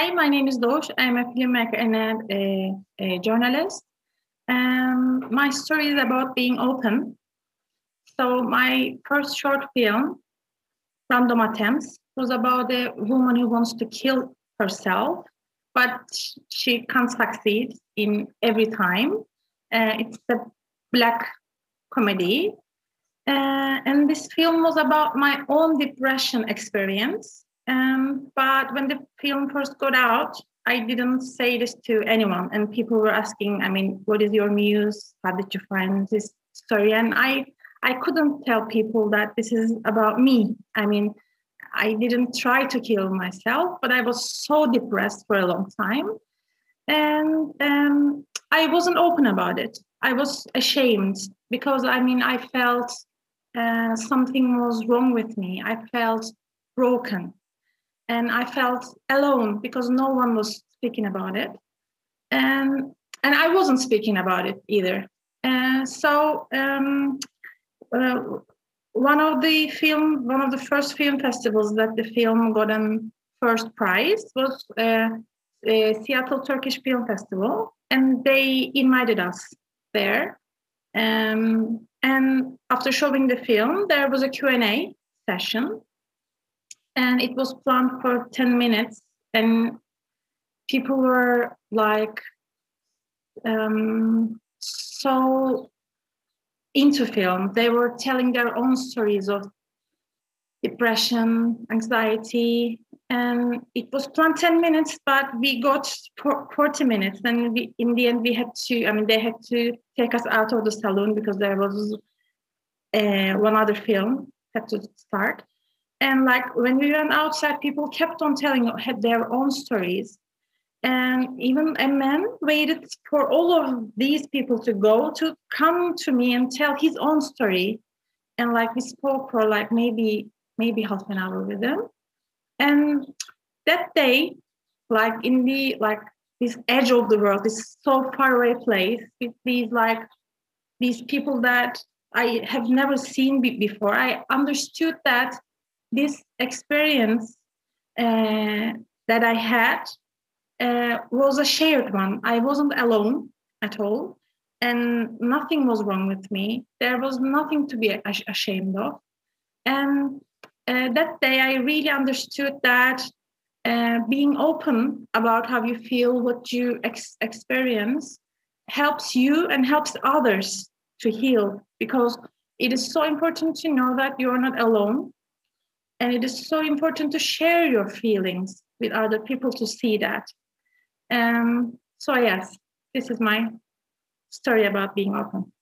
Hi, my name is Dosh. I'm a filmmaker and a, a, a journalist. Um, my story is about being open. So my first short film, Random Attempts, was about a woman who wants to kill herself, but she can't succeed in every time. Uh, it's a black comedy. Uh, and this film was about my own depression experience. Um, but when the film first got out, I didn't say this to anyone, and people were asking, I mean, what is your muse? How did you find this story? And I, I couldn't tell people that this is about me. I mean, I didn't try to kill myself, but I was so depressed for a long time, and um, I wasn't open about it. I was ashamed because I mean, I felt uh, something was wrong with me. I felt broken and I felt alone because no one was speaking about it, and and I wasn't speaking about it either. And so um, uh, one of the film, one of the first film festivals that the film got an first prize was uh, Seattle Turkish Film Festival, and they invited us there. Um, and after showing the film, there was a Q&A session and it was planned for 10 minutes. And people were like um, so into film. They were telling their own stories of depression anxiety. And it was planned 10 minutes but we got 40 minutes. And we, in the end we had to i mean they had to take us out of the saloon because there was uh, one other film had to start and like when we went outside people kept on telling their own stories. And even a man waited for all of these people to go to come to me and tell his own story. And like we spoke for like maybe maybe half an hour with them and that day like in the like this edge of the world this so far away place with these like these people that i have never seen before i understood that this experience uh, that I had uh, was a shared one. I wasn't alone at all, and nothing was wrong with me. There was nothing to be ashamed of. And uh, that day, I really understood that uh, being open about how you feel, what you ex- experience, helps you and helps others to heal because it is so important to know that you are not alone and it is so important to share your feelings with other people to see that. Um, so yes this is my story about being open